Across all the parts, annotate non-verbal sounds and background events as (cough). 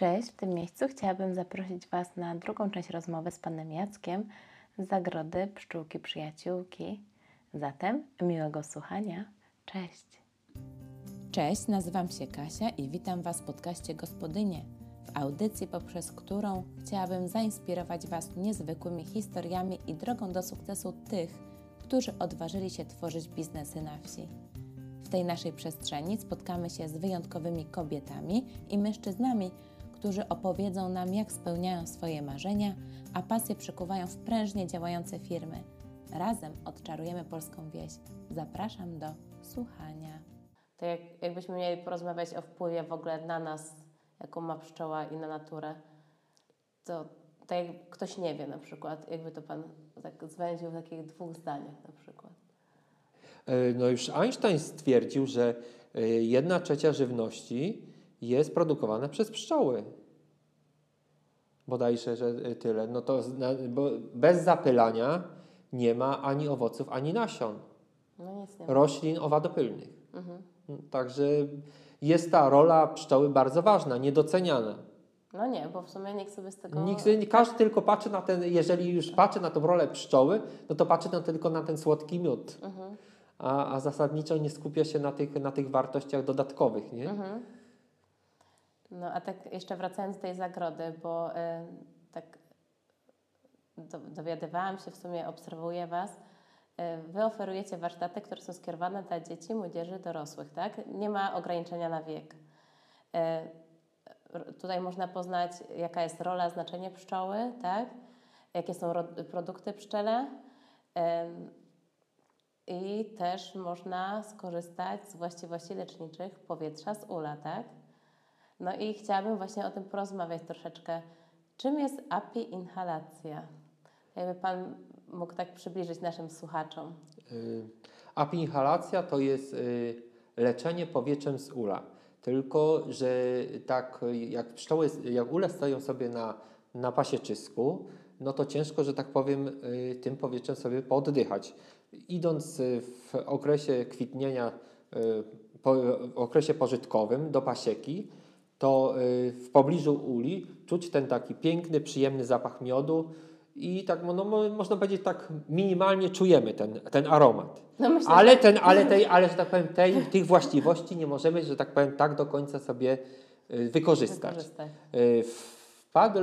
Cześć, w tym miejscu chciałabym zaprosić Was na drugą część rozmowy z Panem Jackiem z Zagrody Pszczółki Przyjaciółki. Zatem miłego słuchania. Cześć. Cześć, nazywam się Kasia i witam Was w podcaście Gospodynie, w audycji, poprzez którą chciałabym zainspirować Was niezwykłymi historiami i drogą do sukcesu tych, którzy odważyli się tworzyć biznesy na wsi. W tej naszej przestrzeni spotkamy się z wyjątkowymi kobietami i mężczyznami, którzy opowiedzą nam, jak spełniają swoje marzenia, a pasje przekuwają w prężnie działające firmy. Razem odczarujemy polską wieś. Zapraszam do słuchania. To jak, jakbyśmy mieli porozmawiać o wpływie w ogóle na nas, jaką ma pszczoła i na naturę, to tak jak ktoś nie wie na przykład, jakby to Pan tak zwęził w takich dwóch zdaniach na przykład. E, no już Einstein stwierdził, że e, jedna trzecia żywności jest produkowana przez pszczoły. Bodajże, że e, tyle. No to bo bez zapylania nie ma ani owoców, ani nasion. No. Roślin owadopylnych. Mhm. Także jest ta rola pszczoły bardzo ważna, niedoceniana. No nie, bo w sumie nikt sobie z tego... Nikt, każdy tylko patrzy na ten, jeżeli już patrzy na tą rolę pszczoły, no to patrzy na, tylko na ten słodki miód. Mhm. A, a zasadniczo nie skupia się na tych, na tych wartościach dodatkowych, nie? Mhm. No a tak jeszcze wracając do tej zagrody, bo y, tak do, dowiadywałam się, w sumie obserwuję Was, y, Wy oferujecie warsztaty, które są skierowane dla dzieci, młodzieży, dorosłych, tak? Nie ma ograniczenia na wiek. Y, tutaj można poznać, jaka jest rola, znaczenie pszczoły, tak? Jakie są produkty pszczele. I też można skorzystać z właściwości leczniczych powietrza z ula, tak? No i chciałabym właśnie o tym porozmawiać troszeczkę. Czym jest API inhalacja? Jakby Pan mógł tak przybliżyć naszym słuchaczom. API inhalacja to jest leczenie powietrzem z ula. Tylko, że tak jak pszczoły, jak ule stoją sobie na, na pasie no to ciężko, że tak powiem, tym powietrzem sobie pooddychać. Idąc w okresie kwitnienia, w okresie pożytkowym do pasieki, to w pobliżu uli czuć ten taki piękny, przyjemny zapach miodu i tak no, można powiedzieć tak minimalnie czujemy ten, ten aromat. No myślę, ale, ten, ale, tej, ale że tak powiem tej, tych właściwości nie możemy, że tak powiem tak do końca sobie wykorzystać. wykorzystać. Wpadł,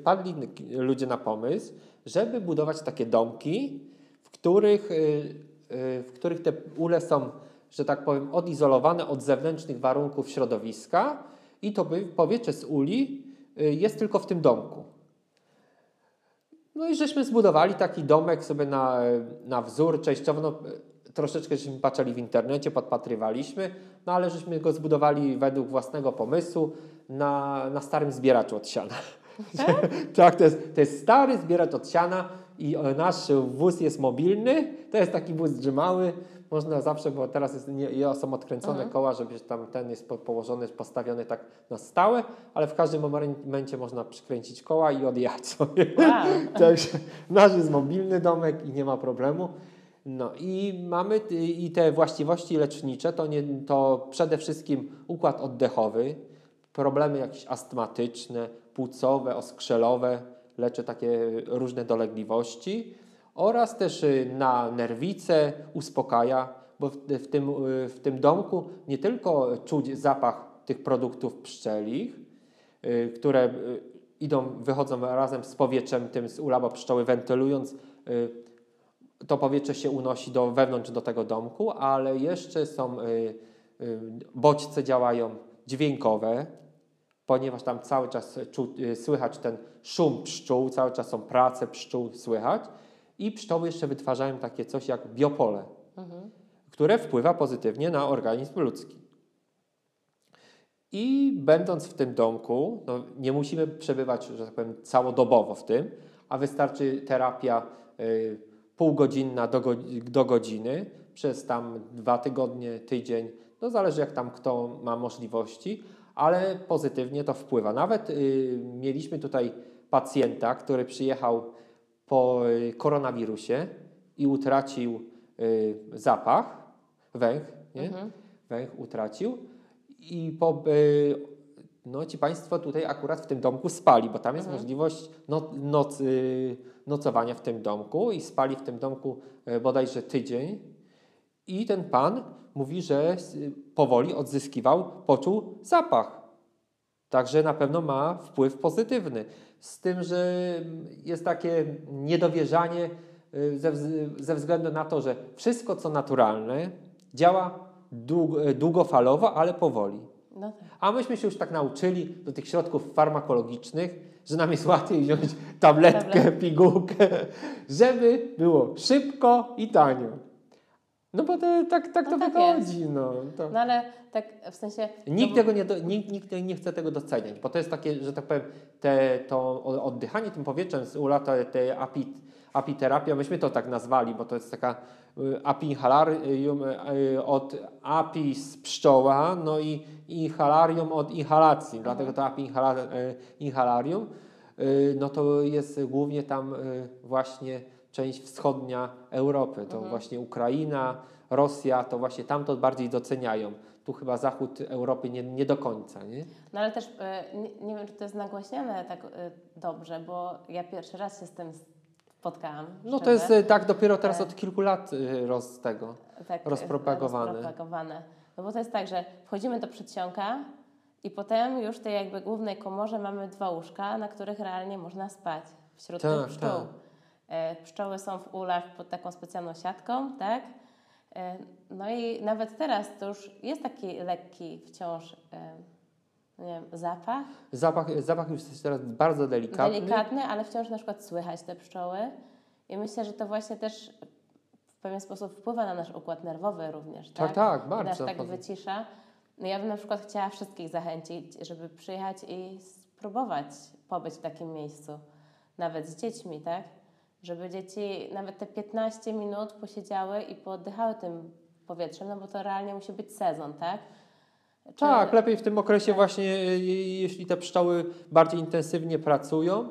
wpadli ludzie na pomysł, żeby budować takie domki, w których, w których te ule są, że tak powiem, odizolowane od zewnętrznych warunków środowiska i to powietrze z uli jest tylko w tym domku. No i żeśmy zbudowali taki domek sobie na, na wzór częściowo, no, troszeczkę żeśmy patrzyli w internecie, podpatrywaliśmy, no ale żeśmy go zbudowali według własnego pomysłu na, na starym zbieraczu od siana. Tak, (laughs) tak to, jest, to jest stary zbieracz od siana i nasz wóz jest mobilny, to jest taki wóz drzymały, można zawsze, bo teraz jest, nie, są odkręcone mhm. koła, żeby tam ten jest położony, postawiony tak na stałe, ale w każdym momencie można przykręcić koła i odjechać sobie. Wow. (laughs) Także nasz jest mobilny domek i nie ma problemu. No i mamy i te właściwości lecznicze, to, nie, to przede wszystkim układ oddechowy, problemy jakieś astmatyczne, płucowe, oskrzelowe, leczy takie różne dolegliwości oraz też y, na nerwice uspokaja, bo w, tym, y, w tym domku nie tylko czuć zapach tych produktów pszczelich, y, które idą, wychodzą razem z powietrzem tym z ula, bo pszczoły wentylując to powietrze się unosi do wewnątrz do tego domku, ale jeszcze są bodźce działają dźwiękowe, ponieważ tam cały czas czu, słychać ten szum pszczół, cały czas są prace pszczół słychać i pszczoły jeszcze wytwarzają takie coś jak biopole, mhm. które wpływa pozytywnie na organizm ludzki. I będąc w tym domku, no nie musimy przebywać, że tak powiem, całodobowo w tym, a wystarczy terapia y, półgodzinna do, go, do godziny przez tam dwa tygodnie, tydzień, no zależy jak tam kto ma możliwości, ale pozytywnie to wpływa. Nawet y, mieliśmy tutaj pacjenta, który przyjechał po y, koronawirusie i utracił y, zapach, węch, nie? Mhm. węch utracił i po, no ci Państwo tutaj akurat w tym domku spali, bo tam jest Mhm. możliwość no, noc, y, nocowania w tym domku i spali w tym domku bodajże tydzień. I ten Pan mówi, że powoli odzyskiwał, poczuł zapach. Także na pewno ma wpływ pozytywny. Z tym, że jest takie niedowierzanie y, ze, ze względu na to, że wszystko co naturalne działa dług- długofalowo, ale powoli. No tak. A myśmy się już tak nauczyli do tych środków farmakologicznych, że nam jest łatwiej wziąć tabletkę, Tablet. pigułkę, żeby było szybko i tanio. No bo to, tak, tak No to tak wychodzi. No, to. No ale tak w sensie... Nikt, tego nie, do, nikt, nikt nie chce tego doceniać, bo to jest takie, że tak powiem, te, to oddychanie tym powietrzem z ula, te, te api, apiterapia, myśmy to tak nazwali, bo to jest taka y, apiinhalarium y, od apis pszczoła, no i inhalarium od inhalacji, dlatego to apiinhalarium, no to jest głównie tam y, właśnie część wschodnia Europy, to właśnie Ukraina, Rosja, to właśnie tam to bardziej doceniają. Tu chyba zachód Europy nie, nie do końca, nie? No ale też e, nie, wiem, czy to jest nagłośnione tak e, dobrze, bo ja pierwszy raz się z tym spotkałam. No to jest y, tak dopiero teraz od kilku lat y, roz tego. tak, rozpropagowane. rozpropagowane. No bo to jest tak, że wchodzimy do przedsionka i potem już w tej jakby głównej komorze mamy dwa łóżka, na których realnie można spać wśród Tak, tych pszczół. tak. E, Pszczoły są w ulach pod taką specjalną siatką, tak? E, No i nawet teraz to już jest taki lekki wciąż, e, nie wiem, zapach. Zapach, zapach już jest teraz bardzo delikatny. Delikatny, ale wciąż na przykład słychać te pszczoły. I myślę, że to właśnie też w pewien sposób wpływa na nasz układ nerwowy również. Tak, Tak, tak, bardzo. nas tak wycisza. No ja bym na przykład chciała wszystkich zachęcić, żeby przyjechać i spróbować pobyć w takim miejscu. Nawet z dziećmi, tak? Żeby dzieci nawet te 15 minut posiedziały i pooddychały tym powietrzem, no bo to realnie musi być sezon, tak? Czy- Tak, lepiej w tym okresie właśnie, y, jeśli te pszczoły bardziej intensywnie pracują,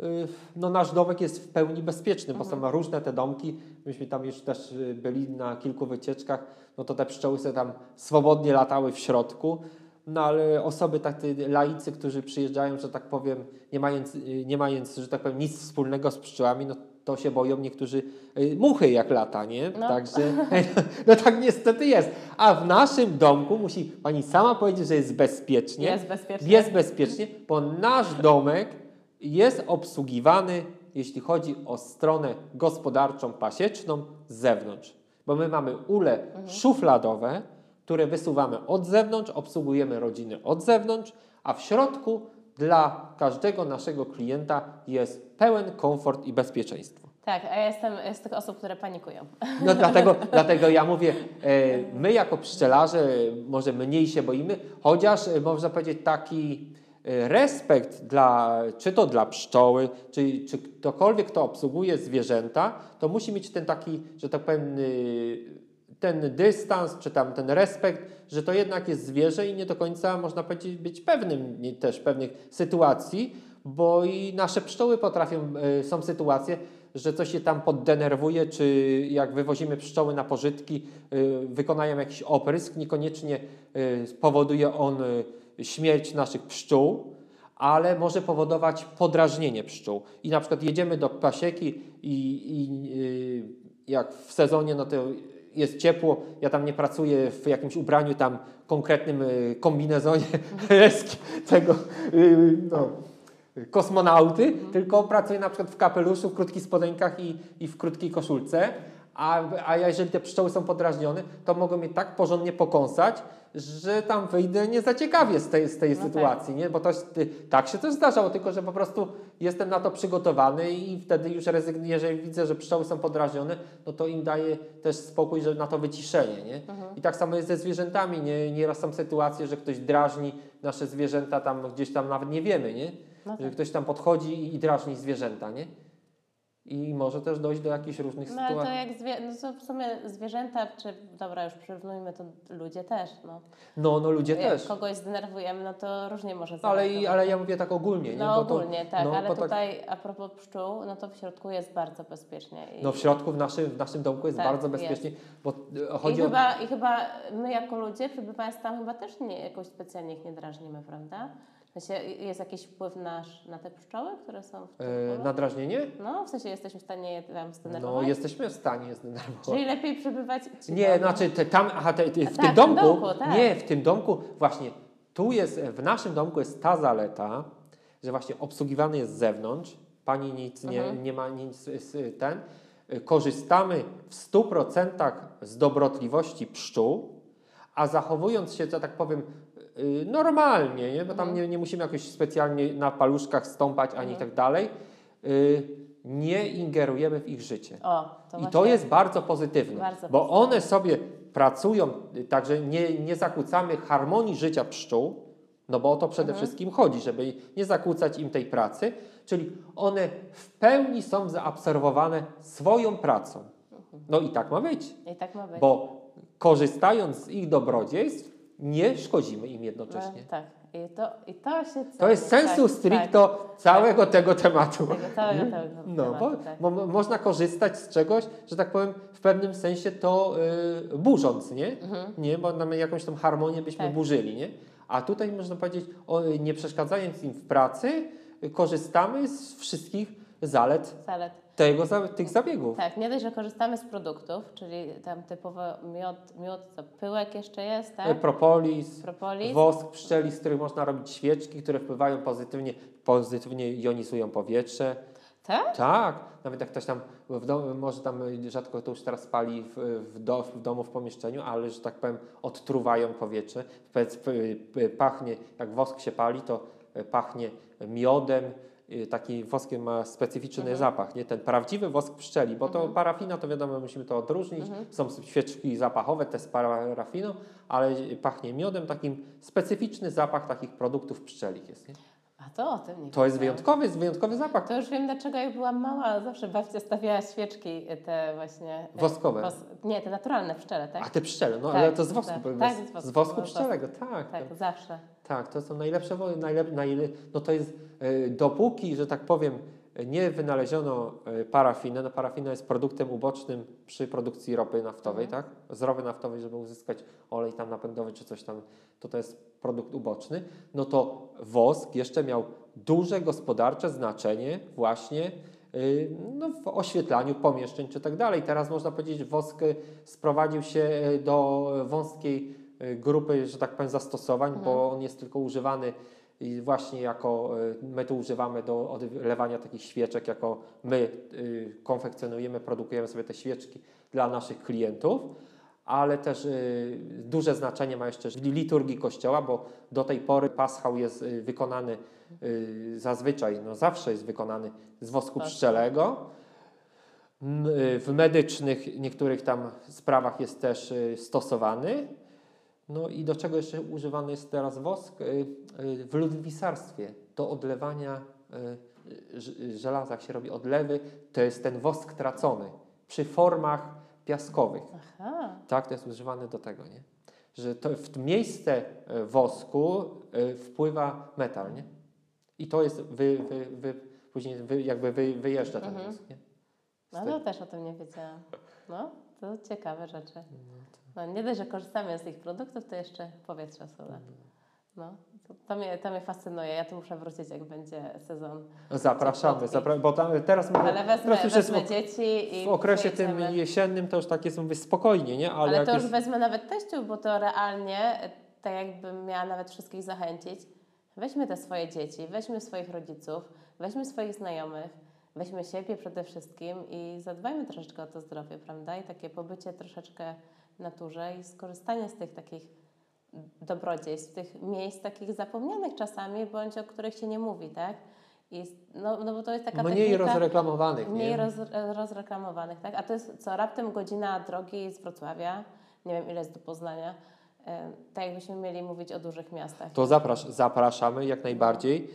y, no nasz domek jest w pełni bezpieczny, bo są różne te domki. Myśmy tam już też byli na kilku wycieczkach, no to te pszczoły sobie tam swobodnie latały w środku. No ale osoby, tacy laicy, którzy przyjeżdżają, że tak powiem, nie mając, y, nie mając, że tak powiem, nic wspólnego z pszczołami, no to się boją niektórzy y, muchy jak lata, nie? No. Także, (laughs) no tak niestety jest. A w naszym domku musi pani sama powiedzieć, że jest bezpiecznie. Jest bezpiecznie. Jest bezpiecznie, bo nasz domek jest obsługiwany, jeśli chodzi o stronę gospodarczą, pasieczną z zewnątrz. Bo my mamy ule szufladowe, które wysuwamy od zewnątrz, obsługujemy rodziny od zewnątrz, a w środku dla każdego naszego klienta jest pełen komfort i bezpieczeństwo. Tak, a ja jestem z tych osób, które panikują. No dlatego, dlatego ja mówię, e, my jako pszczelarze może mniej się boimy, chociaż e, można powiedzieć taki e, respekt dla, czy to dla pszczoły, czy, czy ktokolwiek, kto obsługuje zwierzęta, to musi mieć ten taki, że tak powiem, y, ten dystans, czy tam ten respekt, że to jednak jest zwierzę i nie do końca można powiedzieć być pewnym też pewnych sytuacji, bo i nasze pszczoły potrafią, y, są sytuacje, że coś się tam poddenerwuje, czy jak wywozimy pszczoły na pożytki, y, wykonają jakiś oprysk, niekoniecznie y, spowoduje on śmierć naszych pszczół, ale może powodować podrażnienie pszczół. I na przykład jedziemy do pasieki i, i jak w sezonie, no to jest ciepło, ja tam nie pracuję w jakimś ubraniu tam konkretnym y, kombinezonie (laughs) tego y, no, kosmonauty, tylko pracuję na przykład w kapeluszu, w krótkich spodenkach i, i w krótkiej koszulce. A, a jeżeli te pszczoły są podrażnione, to mogą mnie tak porządnie pokąsać, że tam wyjdę nie z tej, z tej No tak. sytuacji, nie? Bo to, tak się też zdarzało, tylko że po prostu jestem na to przygotowany i wtedy już rezygnuję, jeżeli widzę, że pszczoły są podrażnione, no to im daję też spokój, że na to wyciszenie, nie? I tak samo jest ze zwierzętami, nie? Nieraz są sytuacje, że ktoś drażni nasze zwierzęta tam gdzieś tam nawet nie wiemy, nie? No Że tak. ktoś tam podchodzi i drażni zwierzęta, nie? I może też dojść do jakichś różnych No ale to sytuacji. jak zwie, no to w sumie zwierzęta, czy dobra, już przyrównujmy to ludzie też. No. No, no ludzie jak też. kogoś zdenerwujemy, no to różnie może Ale, i, ale ja mówię tak ogólnie, nie? No Bo to- ogólnie, tak, no, ale bo tak- tutaj a propos pszczół, no to w środku jest bardzo bezpiecznie. I, No w środku, w naszym, w naszym domku jest Tak, bardzo jest. bezpiecznie, bo e, I chodzi o... chyba, I chyba my jako ludzie, przebywając tam, chyba też nie, jakoś specjalnie ich nie drażnimy, prawda? W sensie jest jakiś wpływ nasz na te pszczoły, które są w tym E, na drażnienie? No, w sensie jesteśmy w stanie je tam No, zdenerwować? jesteśmy w stanie zdenerwować. Czyli lepiej przebywać... Nie, tam- znaczy te, tam, aha, te, te, w tak, tym domku, domku, tak. nie, w tym domku, właśnie tu jest, w naszym domku jest ta zaleta, że właśnie obsługiwany jest z zewnątrz, pani nic nie, Mhm. nie ma nic, ten, korzystamy w 100% z dobrotliwości pszczół, a zachowując się, że tak powiem, normalnie, nie? bo tam Mhm. nie, nie musimy jakoś specjalnie na paluszkach stąpać ani Mhm. tak dalej, y, nie ingerujemy w ich życie. O, to I to jest bardzo pozytywne, Bardzo bo pozytywne. one sobie pracują, y, także nie, nie zakłócamy harmonii życia pszczół, no bo o to przede Mhm. wszystkim chodzi, żeby nie zakłócać im tej pracy, czyli one w pełni są zaabsorbowane swoją pracą. Mhm. No i tak ma być, I tak ma być. bo korzystając z ich dobrodziejstw, nie szkodzimy im jednocześnie. No, tak. I to, I to się... To jest sensu tak, stricto całego tego tematu. Tak, tego całego, całego No, tematu, bo, tak. bo mo- można korzystać z czegoś, że tak powiem, w pewnym sensie to y, burząc, nie? nie? Bo mamy jakąś tą harmonię byśmy Mhm. Tak. burzyli, nie? A tutaj można powiedzieć, o, nie przeszkadzając im w pracy, korzystamy z wszystkich zalet Zalet. Tego, tych zabiegów. Tak, nie dość, że korzystamy z produktów, czyli tam typowo miód, miód co pyłek jeszcze jest, tak? Propolis, Propolis. wosk pszczeli, z których można robić świeczki, które wpływają pozytywnie, pozytywnie jonizują powietrze. Tak? Tak, nawet jak ktoś tam w domu, może tam rzadko to już teraz pali w, w, do, w domu, w pomieszczeniu, ale że tak powiem odtruwają powietrze. Pachnie, jak wosk się pali, to pachnie miodem, taki woskiem ma specyficzny Mhm. zapach, nie? Ten prawdziwy wosk pszczeli, bo to parafina to wiadomo, musimy to odróżnić. Mhm. Są świeczki zapachowe też z parafiną, ale pachnie miodem, takim specyficzny zapach takich produktów pszczelich jest. Nie? A to o tym nie To jest wyjątkowy, jest wyjątkowy zapach. To już wiem, dlaczego jak byłam mała, zawsze babcia stawiała świeczki te właśnie... e, Woskowe. wos- nie, te naturalne pszczele, tak? A te pszczele, no Tak, ale to z wosku, tak, z, tak, z z wosku, wosku no, pszczelego, tak. Tak, zawsze. Tak, to są najlepsze, najlep, najle, no to jest, e, dopóki, że tak powiem, e, nie wynaleziono e, parafinę, no parafina jest produktem ubocznym przy produkcji ropy naftowej, Mhm. tak? Z ropy naftowej, żeby uzyskać olej tam napędowy czy coś tam, to to jest produkt uboczny, no to wosk jeszcze miał duże gospodarcze znaczenie właśnie y, no, w oświetlaniu pomieszczeń czy tak dalej. Teraz można powiedzieć, że wosk y, sprowadził się y, do wąskiej grupy, że tak powiem, zastosowań, bo on jest tylko używany i właśnie jako, my tu używamy do odlewania takich świeczek, jako my konfekcjonujemy, produkujemy sobie te świeczki dla naszych klientów, ale też y, duże znaczenie ma jeszcze liturgii Kościoła, bo do tej pory paschał jest y, wykonany y, zazwyczaj, no zawsze jest wykonany z wosku pszczelego. W medycznych niektórych tam sprawach jest też stosowany. No i do czego jeszcze używany jest teraz wosk? W ludwisarstwie do odlewania żelaza, jak się robi odlewy, to jest ten wosk tracony przy formach piaskowych. Aha. Tak, to jest używane do tego, nie? Że to w miejsce e, wosku e, wpływa metal, nie? I to jest, wy, wy, wy, później wy, jakby wy, wyjeżdża ten Mhm. wosk, nie? No to też o tym nie wiedziałam. No, to ciekawe rzeczy. No, nie dość, że korzystamy z tych produktów, to jeszcze powietrze sole. No, to, mnie, to mnie fascynuje. Ja tu muszę wrócić, jak będzie sezon. Zapraszamy, zapra- bo tam teraz mamy, Ale wezmę, teraz już jest wezmę w, dzieci i w okresie tym jesiennym to już tak jest mówię spokojnie, nie? Ale, Ale, to już jest, wezmę nawet teściów, bo to realnie, e, tak jakbym miała nawet wszystkich zachęcić, weźmy te swoje dzieci, weźmy swoich rodziców, weźmy swoich znajomych, weźmy siebie przede wszystkim i zadbajmy troszeczkę o to zdrowie, prawda? I takie pobycie troszeczkę naturze i skorzystanie z tych takich dobrodziejstw, tych miejsc takich zapomnianych czasami, bądź o których się nie mówi, tak? I, no, no bo to jest taka mniej technika, rozreklamowanych, Mniej nie? roz, rozreklamowanych, tak? A to jest co, raptem godzina drogi z Wrocławia, nie wiem ile jest do Poznania, e, tak jakbyśmy mieli mówić o dużych miastach. To zaprasz, zapraszamy jak najbardziej.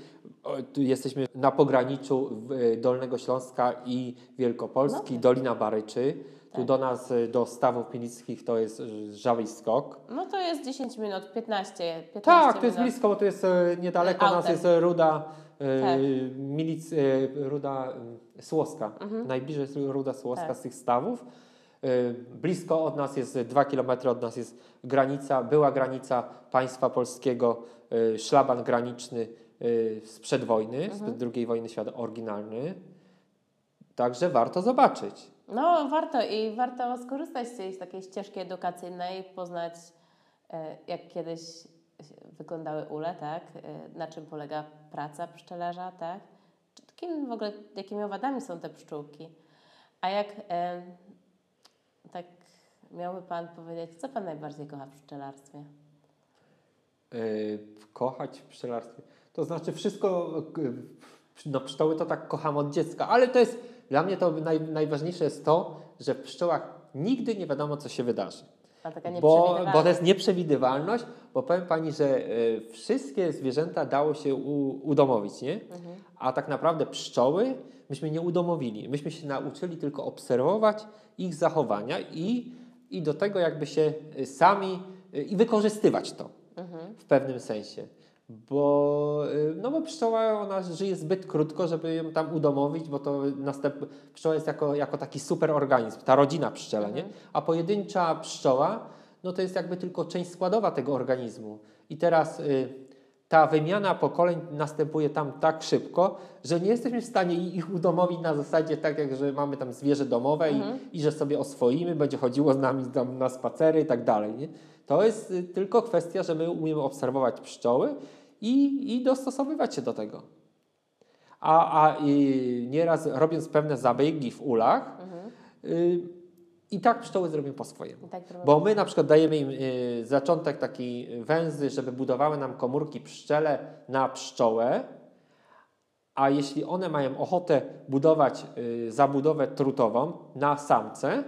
Jesteśmy na pograniczu w- Dolnego Śląska i Wielkopolski, No. Dolina Baryczy. Tu do nas, y, do Stawów Pilickich to jest y, Żały Skok. No to jest 10 minut, 15, 15 Tak, to jest minut. blisko, bo to jest y, niedaleko nas Autem. jest y, Ruda, Tak. milic, Ruda Słoska. Mhm. Najbliżej jest Ruda Słoska Tak. z tych stawów. Blisko od nas jest 2 km od nas jest granica, była granica państwa polskiego, szlaban graniczny sprzed wojny, sprzed II wojny światowej, oryginalny. Także warto zobaczyć. No, warto i warto skorzystać z tej takiej ścieżki edukacyjnej, poznać e, jak kiedyś wyglądały ule, tak? E, na czym polega praca pszczelarza, tak? Kim w ogóle, jakimi owadami są te pszczółki? A jak e, tak miałby Pan powiedzieć, co Pan najbardziej kocha w pszczelarstwie? kochać w pszczelarstwie. To znaczy wszystko, no pszczoły to tak kocham od dziecka, ale to jest, dla mnie to naj, najważniejsze jest to, że w pszczołach nigdy nie wiadomo, co się wydarzy. Bo, bo to jest nieprzewidywalność, bo powiem Pani, że y, wszystkie zwierzęta dało się u, udomowić, nie? A tak naprawdę pszczoły myśmy nie udomowili. Myśmy się nauczyli tylko obserwować ich zachowania i, i do tego jakby się y, sami y, i wykorzystywać to w pewnym sensie. Bo, y, no bo pszczoła ona żyje zbyt krótko, żeby ją tam udomowić, bo to następ... pszczoła jest jako, jako taki super organizm, ta rodzina pszczela, nie? A pojedyncza pszczoła, no to jest jakby tylko część składowa tego organizmu. I teraz y, ta wymiana pokoleń następuje tam tak szybko, że nie jesteśmy w stanie ich udomowić na zasadzie tak, jak że mamy tam zwierzę domowe i, i że sobie oswoimy, będzie chodziło z nami tam na spacery i tak dalej. Nie? To jest y, tylko kwestia, że my umiemy obserwować pszczoły i, i dostosowywać się do tego. A, a y, nieraz robiąc pewne zabiegi w ulach, y, i tak pszczoły zrobią po swojemu. I tak Bo my na przykład dajemy im y, zaczątek taki węzy, żeby budowały nam komórki pszczele na pszczołę, a jeśli one mają ochotę budować y, zabudowę trutową na samce,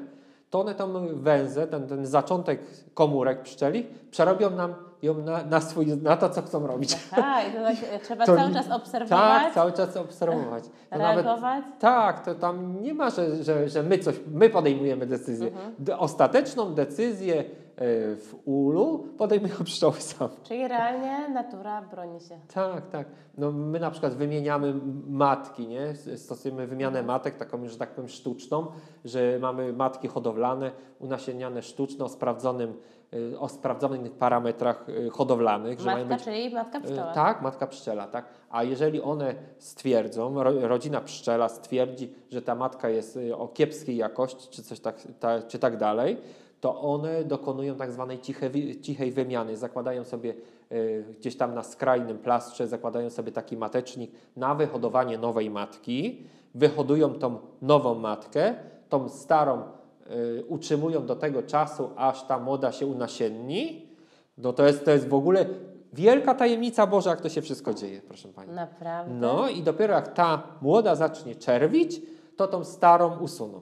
to one tą węzę, ten, ten zaczątek komórek pszczeli, przerobią nam ją na, na, swój, na to, co chcą robić. Tak, i to tak, e, trzeba To cały czas obserwować, Tak, cały czas obserwować. To nawet- reagować. tak, to tam nie ma, że, że, że my coś, my podejmujemy decyzję. Mhm. Ostateczną decyzję w ulu podejmują pszczoły same. Czyli realnie natura broni się. Tak, tak. No my na przykład wymieniamy matki, nie? Stosujemy wymianę matek, taką, że tak powiem, sztuczną, że mamy matki hodowlane, unasienniane sztuczno, o sprawdzonym, y, o sprawdzonych parametrach y, hodowlanych, że mają Matka, być czyli matka pszczoła. Tak, matka pszczela, tak. A jeżeli one stwierdzą, ro, rodzina pszczela stwierdzi, że ta matka jest o kiepskiej jakości, czy coś tak, ta, czy tak dalej, to one dokonują tak zwanej ciche, wi- cichej wymiany. Zakładają sobie y, gdzieś tam na skrajnym plastrze, zakładają sobie taki matecznik na wyhodowanie nowej matki, wyhodują tą nową matkę, tą starą y, utrzymują do tego czasu, aż ta młoda się unasienni. No to jest, to jest w ogóle wielka tajemnica Boża, jak to się wszystko dzieje, proszę Pani. Naprawdę? No i dopiero jak ta młoda zacznie czerwić, to tą starą usuną.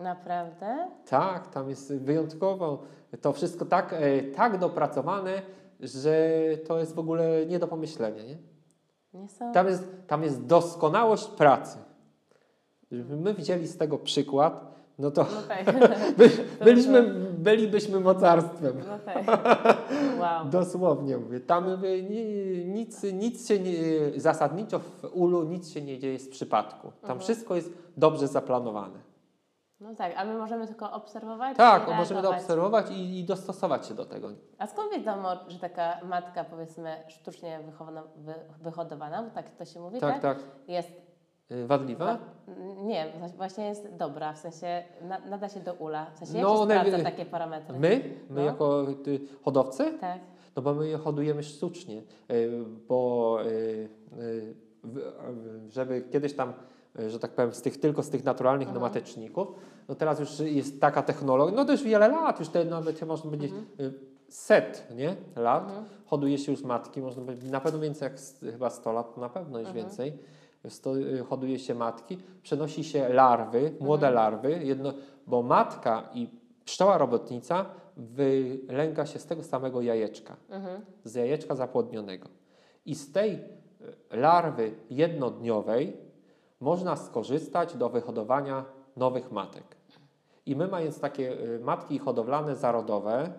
Naprawdę? Tak, tam jest wyjątkowo to wszystko tak, e, tak dopracowane, że to jest w ogóle nie do pomyślenia. Nie? Tam, jest, tam jest doskonałość pracy. My wzięli z tego przykład, no to No tak. (laughs) by, byliśmy, bylibyśmy mocarstwem. No tak. (laughs) Wow. Dosłownie mówię. Tam mówię, nie, nic, nic się nie, zasadniczo w ulu nic się nie dzieje z przypadku. Tam wszystko jest dobrze zaplanowane. No tak, a my możemy tylko obserwować? Tak, możemy to obserwować i, i dostosować się do tego. A skąd wiadomo, że taka matka, powiedzmy, sztucznie wychowana, wy, wyhodowana, bo tak to się mówi, Tak, tak. Jest. Y, Wadliwa? wa- Nie, właśnie jest dobra, w sensie na, nada się do ula. W sensie jak No, się one- sprawdza takie parametry? My? My No. jako y, hodowcy? Tak. No bo my je hodujemy sztucznie, y, bo y, żeby kiedyś tam, że tak powiem, z tych, tylko z tych naturalnych Mhm. nomateczników, no teraz już jest taka technologia, no już wiele lat, już te nawet można powiedzieć Mhm. y, set nie? lat, hoduje się już matki, można powiedzieć, na pewno więcej jak chyba 100 lat, na pewno już Mhm. więcej. Sto, y, hoduje się matki, przenosi się larwy, młode Mhm. larwy, jedno, bo matka i pszczoła robotnica wylęga się z tego samego jajeczka, Mhm. z jajeczka zapłodnionego. I z tej larwy jednodniowej można skorzystać do wyhodowania nowych matek. I my mając takie y, matki hodowlane zarodowe,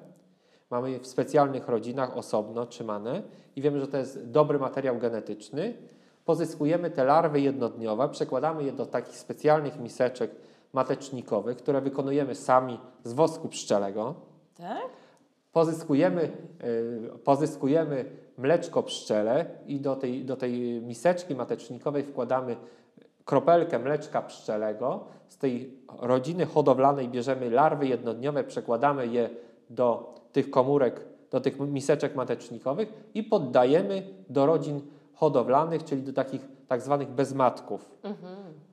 mamy je w specjalnych rodzinach osobno trzymane i wiemy, że to jest dobry materiał genetyczny, pozyskujemy te larwy jednodniowe, przekładamy je do takich specjalnych miseczek matecznikowych, które wykonujemy sami z wosku pszczelego. Tak? Pozyskujemy, y, pozyskujemy mleczko pszczele i do tej, do tej miseczki matecznikowej wkładamy kropelkę mleczka pszczelego. Z tej rodziny hodowlanej bierzemy larwy jednodniowe, przekładamy je do tych komórek, do tych miseczek matecznikowych i poddajemy do rodzin hodowlanych, czyli do takich tak zwanych bezmatków.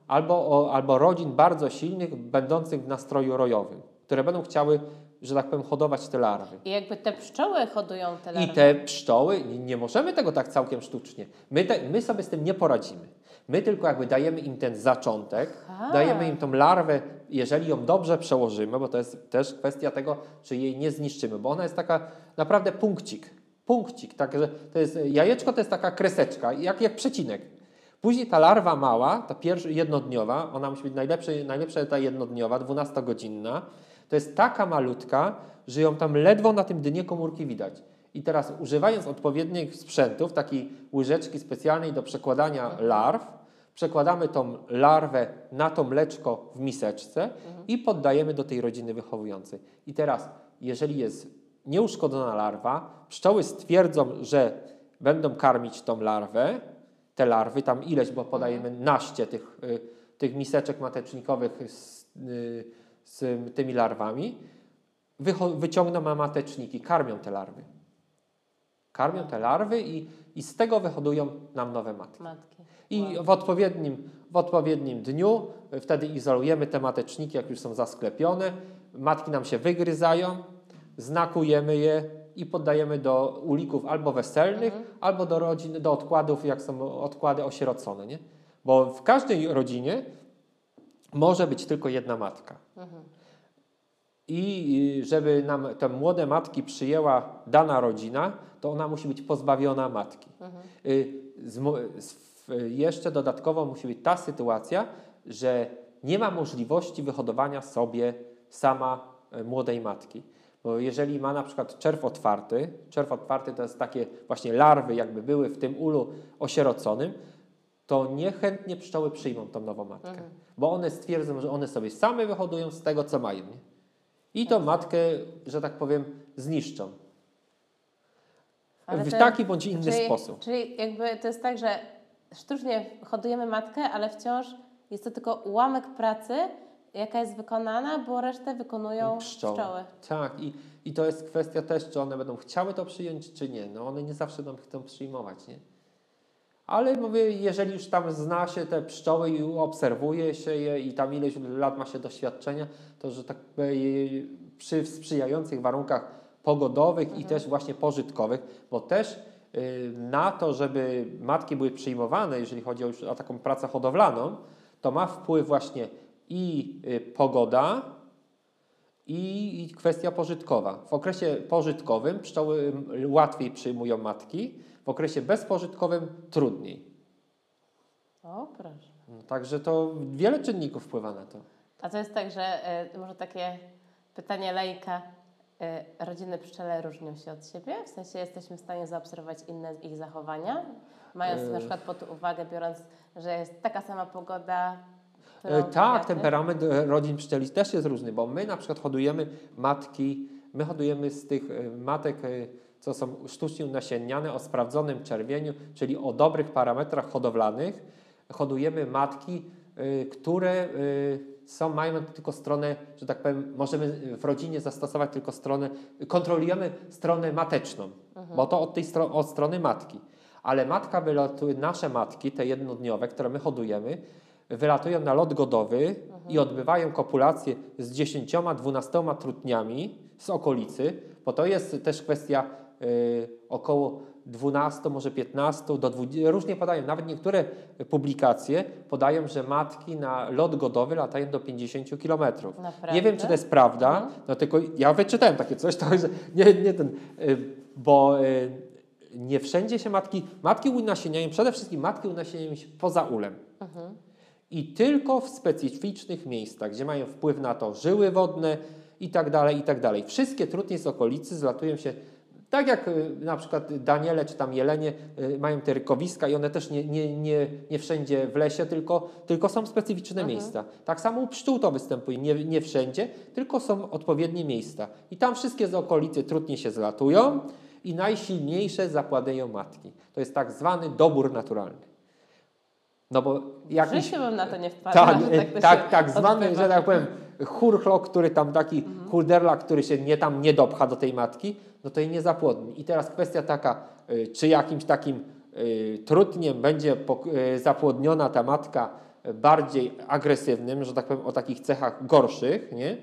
Albo, o, albo rodzin bardzo silnych, będących w nastroju rojowym, które będą chciały, że tak powiem, hodować te larwy. I jakby te pszczoły hodują te larwy. I te pszczoły, nie- nie możemy tego tak całkiem sztucznie. My, te, my sobie z tym nie poradzimy. My tylko jakby dajemy im ten zaczątek, Aha. dajemy im tą larwę, jeżeli ją dobrze przełożymy, bo to jest też kwestia tego, czy jej nie zniszczymy, bo ona jest taka naprawdę punkcik. Punkcik, także to jest, jajeczko to jest taka kreseczka, jak, jak przecinek. Później ta larwa mała, ta pierwsza jednodniowa, ona musi być najlepsza, najlepsza ta jednodniowa, 12-godzinna, to jest taka malutka, że ją tam ledwo na tym dnie komórki widać. I teraz używając odpowiednich sprzętów, takiej łyżeczki specjalnej do przekładania larw, przekładamy tą larwę na to mleczko w miseczce i poddajemy do tej rodziny wychowującej. I teraz, jeżeli jest nieuszkodzona larwa, pszczoły stwierdzą, że będą karmić tą larwę, te larwy, tam ileś, bo podajemy naście tych, y, tych miseczek matecznikowych z, y, z tymi larwami, wycho- wyciągną na mateczniki, karmią te larwy. Karmią te larwy i, i z tego wyhodują nam nowe matki. Matki. I w odpowiednim, w odpowiednim dniu y, wtedy izolujemy te mateczniki, jak już są zasklepione. Matki nam się wygryzają, znakujemy je i poddajemy do ulików albo weselnych, albo do rodzin, do odkładów, jak są odkłady osierocone. Nie? Bo w każdej rodzinie może być tylko jedna matka. I żeby nam te młode matki przyjęła dana rodzina, to ona musi być pozbawiona matki. Zmo- z- w- Jeszcze dodatkowo musi być ta sytuacja, że nie ma możliwości wyhodowania sobie sama e, młodej matki. Bo jeżeli ma na przykład czerw otwarty, czerw otwarty to jest takie właśnie larwy, jakby były w tym ulu osieroconym, to niechętnie pszczoły przyjmą tą nową matkę. Bo one stwierdzą, że one sobie same wyhodują z tego, co mają. Nie? I tą matkę, że tak powiem, zniszczą. Ale w to- taki bądź inny czyli, sposób. Czyli jakby to jest tak, że sztucznie hodujemy matkę, ale wciąż jest to tylko ułamek pracy, jaka jest wykonana, bo resztę wykonują pszczoły. Tak, i, i to jest kwestia też, czy one będą chciały to przyjąć, czy nie. No one nie zawsze nam chcą przyjmować, nie? Ale mówię, jeżeli już tam zna się te pszczoły i obserwuje się je i tam ileś lat ma się doświadczenia, to że tak powiem, przy sprzyjających warunkach pogodowych i też właśnie pożytkowych, bo też y, na to, żeby matki były przyjmowane, jeżeli chodzi o, już o taką pracę hodowlaną, to ma wpływ właśnie i y, pogoda, i, kwestia pożytkowa. W okresie pożytkowym pszczoły łatwiej przyjmują matki, w okresie bezpożytkowym trudniej. O, proszę. No, Także to wiele czynników wpływa na to. A to jest tak, że e, może takie pytanie lejka, e, rodziny pszczele różnią się od siebie? W sensie jesteśmy w stanie zaobserwować inne ich zachowania? Mając E. na przykład pod uwagę, biorąc, że jest taka sama pogoda. Tak, temperament rodzin pszczeli też jest różny, bo my na przykład hodujemy matki, my hodujemy z tych matek, co są sztucznie unasienniane o sprawdzonym czerwieniu, czyli o dobrych parametrach hodowlanych, hodujemy matki, e, które e, są, mają tylko stronę, że tak powiem, możemy w rodzinie zastosować tylko stronę, kontrolujemy stronę mateczną, bo to od tej stro, od strony matki. Ale matka wylatuje, nasze matki, te jednodniowe, które my hodujemy, wylatują na lot godowy i odbywają kopulację z 10-12 trutniami z okolicy, bo to jest też kwestia y, około 12, może 15 do 20, różnie podają, nawet niektóre publikacje podają, że matki na lot godowy latają do 50 km. Naprawdę? Nie wiem, czy to jest prawda, no tylko ja wyczytałem takie coś, to, że nie, nie ten, y, bo y, nie wszędzie się matki, matki unasieniają, przede wszystkim matki unasieniają się poza ulem. I tylko w specyficznych miejscach, gdzie mają wpływ na to żyły wodne i tak dalej, i tak dalej. Wszystkie trutnie z okolicy zlatują się, tak jak y, na przykład Daniele czy tam Jelenie y, mają te rykowiska i one też nie, nie, nie, nie wszędzie w lesie, tylko, tylko są specyficzne miejsca. Tak samo u pszczół to występuje, nie, nie wszędzie, tylko są odpowiednie miejsca. I tam wszystkie z okolicy trutnie się zlatują i najsilniejsze zapładeją matki. To jest tak zwany dobór naturalny. No bo jakiś, życiu bym na to nie wpadła, tak, tak tak, tak zwany, że tak powiem, churchlok, który tam taki Mhm. który się nie tam nie dopcha do tej matki, no to jej nie zapłodni. I teraz kwestia taka, y, czy jakimś takim y, trutniem będzie y, zapłodniona ta matka bardziej agresywnym, że tak powiem, o takich cechach gorszych, nie?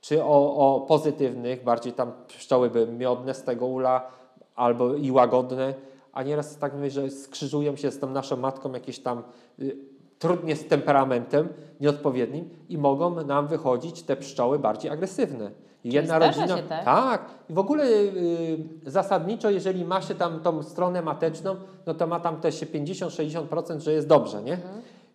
Czy o, o pozytywnych, bardziej tam pszczoły by miodne z tego ula, albo i łagodne, a nieraz tak mówię, że skrzyżują się z tą naszą matką jakieś tam trudnie z temperamentem nieodpowiednim i mogą nam wychodzić te pszczoły bardziej agresywne. I Jedna rodzina. się tak? tak. I w ogóle y, zasadniczo, jeżeli ma się tam tą stronę mateczną, no to ma tam też się 50-60%, że jest dobrze, nie?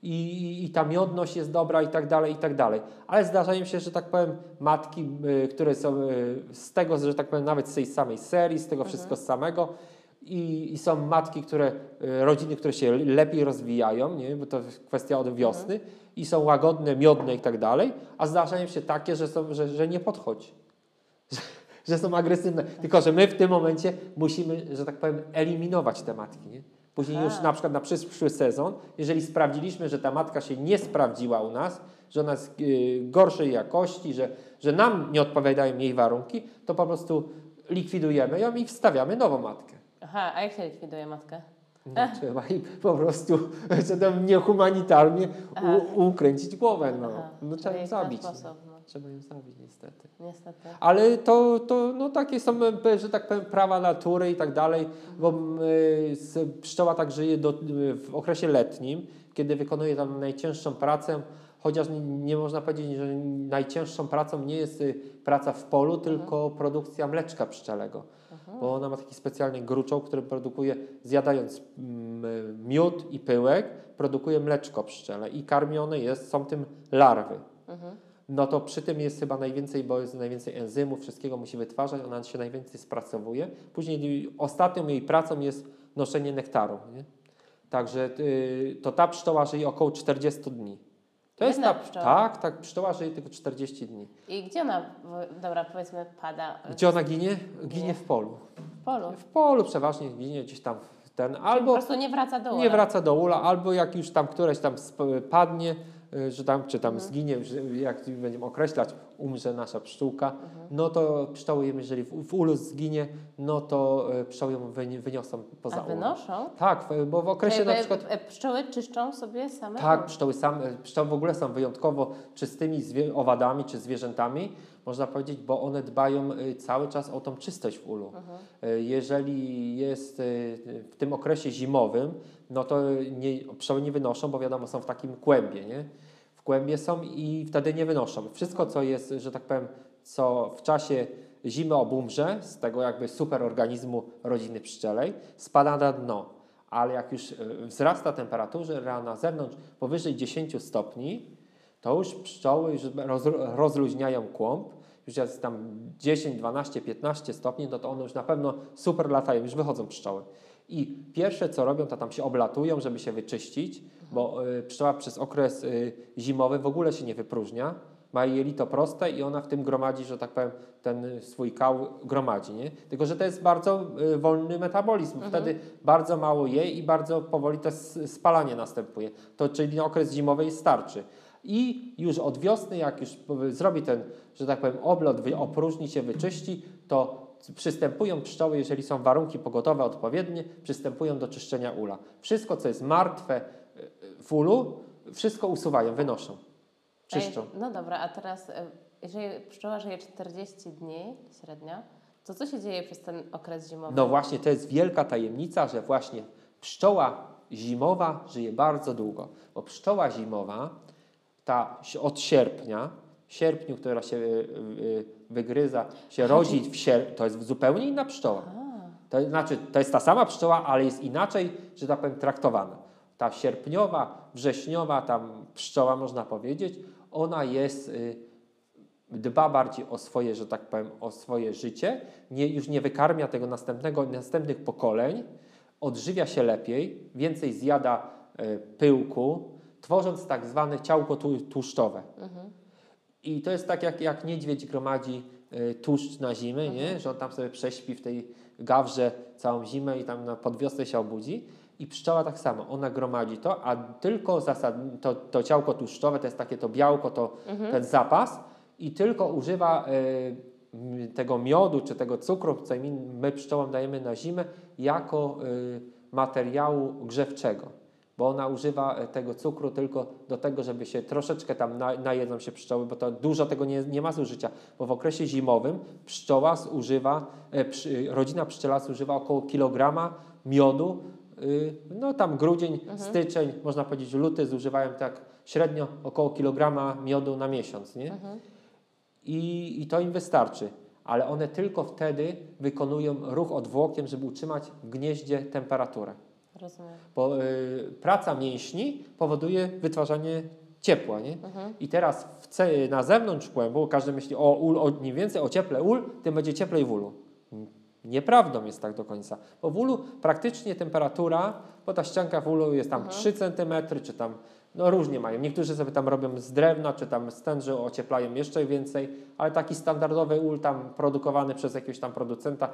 I, I ta miodność jest dobra i tak dalej, i tak dalej. Ale zdarzają się, że tak powiem, matki, y, które są y, z tego, że tak powiem, nawet z tej samej serii, z tego wszystko z samego. I, I są matki, które, y, rodziny, które się lepiej rozwijają, nie? bo to kwestia od wiosny, i są łagodne, miodne i tak dalej, a zdarzają się takie, że, są, że, że nie podchodzi. (laughs) Że, że są agresywne. Tylko, że my w tym momencie musimy, że tak powiem, eliminować te matki. Nie? Później już Aha. na przykład na przyszły sezon, jeżeli sprawdziliśmy, że ta matka się nie sprawdziła u nas, że ona jest y, gorszej jakości, że, że nam nie odpowiadają jej warunki, to po prostu likwidujemy ją i wstawiamy nową matkę. Aha, a jak się likwiduje matkę? No, trzeba jej po prostu, tam niehumanitarnie u, ukręcić głowę. No, no trzeba ją zabić. No. sposób, no. Trzeba ją zabić niestety. Niestety. Ale to, to no, takie są, e, że tak powiem, prawa natury i tak dalej, bo y, pszczoła tak żyje do, y, w okresie letnim, kiedy wykonuje tam najcięższą pracę, chociaż nie, nie można powiedzieć, że najcięższą pracą nie jest praca w polu, tylko produkcja mleczka pszczelego. Bo ona ma taki specjalny gruczoł, który produkuje, zjadając mm, miód i pyłek, produkuje mleczko pszczele i karmione jest, są tym larwy no to przy tym jest chyba najwięcej, bo jest najwięcej enzymów, wszystkiego musi wytwarzać, ona się najwięcej spracowuje. Później ostatnią jej pracą jest noszenie nektaru. Nie? Także y, to ta pszczoła żyje około 40 dni. To jest ta, pszczoła? Tak, tak, pszczoła żyje tylko 40 dni. I gdzie ona, dobra, powiedzmy, pada? Gdzie ona ginie? Ginie w polu. W polu. W polu przeważnie ginie gdzieś tam w ten, Po albo prostu nie wraca do ula. nie wraca do ula, albo jak już tam któreś tam padnie, y, że tam, czy tam Mhm. zginie, jak będziemy określać, umrze nasza pszczółka, Mhm. no to pszczoły, jeżeli w, w ulu zginie, no to y, pszczoły ją wyni- wyniosą poza A wynoszą? Tak, bo w okresie Jakby, na przykład... e, Pszczoły czyszczą sobie same Tak, pszczoły, same, pszczoły w ogóle są wyjątkowo czystymi owadami czy zwierzętami, można powiedzieć, bo one dbają cały czas o tą czystość w ulu. Y, Jeżeli jest w tym okresie zimowym, no to nie, pszczoły nie wynoszą, bo wiadomo, są w takim kłębie, nie? W kłębie są i wtedy nie wynoszą. Wszystko, co jest, że tak powiem, co w czasie zimy obumrze, z tego jakby superorganizmu rodziny pszczelej, spada na dno ale jak już y, wzrasta temperatura na zewnątrz powyżej 10 stopni, to już pszczoły już roz, rozluźniają kłąb, już jest tam 10, 12, 15 stopni, no to one już na pewno super latają, już wychodzą pszczoły. I pierwsze co robią, to tam się oblatują, żeby się wyczyścić, bo y, pszczoła przez okres y, zimowy w ogóle się nie wypróżnia, ma jelito proste i ona w tym gromadzi, że tak powiem, ten swój kał gromadzi, nie? Tylko, że to jest bardzo y, wolny metabolizm. Wtedy bardzo mało je i bardzo powoli to s- spalanie następuje. To czyli okres zimowy jej starczy. I już od wiosny, jak już zrobi ten, że tak powiem, oblot, opróżni się, wyczyści, to przystępują pszczoły, jeżeli są warunki pogodowe odpowiednie, przystępują do czyszczenia ula. Wszystko, co jest martwe y, y, w ulu, wszystko usuwają, wynoszą, czyszczą. No dobra, a teraz, e, jeżeli pszczoła żyje 40 dni średnio, to co się dzieje przez ten okres zimowy? No właśnie, to jest wielka tajemnica, że właśnie pszczoła zimowa żyje bardzo długo, bo pszczoła zimowa, ta od sierpnia, w sierpniu, która się wygryza, się rodzi w sierpniu, to jest zupełnie inna pszczoła. To znaczy, to jest ta sama pszczoła, ale jest inaczej, że tak powiem, traktowana. Ta sierpniowa, wrześniowa, tam pszczoła, można powiedzieć, ona jest, y, dba bardziej o swoje, że tak powiem, o swoje życie, nie, już nie wykarmia tego następnego, następnych pokoleń, odżywia się lepiej, więcej zjada y, pyłku, tworząc tak zwane ciałko tłu- tłuszczowe. I to jest tak, jak, jak niedźwiedź gromadzi y, tłuszcz na zimę, nie? że on tam sobie prześpi w tej gawrze całą zimę i tam na podwiosnę się obudzi. I pszczoła tak samo, ona gromadzi to, a tylko zasad, to, to ciałko tłuszczowe, to jest takie to białko, to ten zapas i tylko używa y, tego miodu czy tego cukru, co my, my pszczołom dajemy na zimę, jako y, materiału grzewczego. Bo ona używa e, tego cukru tylko do tego, żeby się troszeczkę tam na, najedzą się pszczoły, bo to dużo tego nie, nie ma zużycia. Bo w okresie zimowym pszczoła zużywa, e, przy, rodzina pszczela zużywa około kilograma miodu. Y, no tam grudzień, styczeń, można powiedzieć luty zużywają tak średnio około kilograma miodu na miesiąc. Nie? I, I to im wystarczy. Ale one tylko wtedy wykonują ruch odwłokiem, żeby utrzymać w gnieździe temperaturę. Rozumiem. Bo y, praca mięśni powoduje wytwarzanie ciepła. Nie? I teraz w na zewnątrz kłębu każdy myśli o, ul, o więcej o cieple ul, tym będzie cieplej w ulu. Nieprawdą jest tak do końca. Bo w ulu praktycznie temperatura, bo ta ścianka w ulu jest tam 3 cm, czy tam, no różnie mają. Niektórzy sobie tam robią z drewna, czy tam z tęży ocieplają jeszcze więcej, ale taki standardowy ul tam produkowany przez jakiegoś tam producenta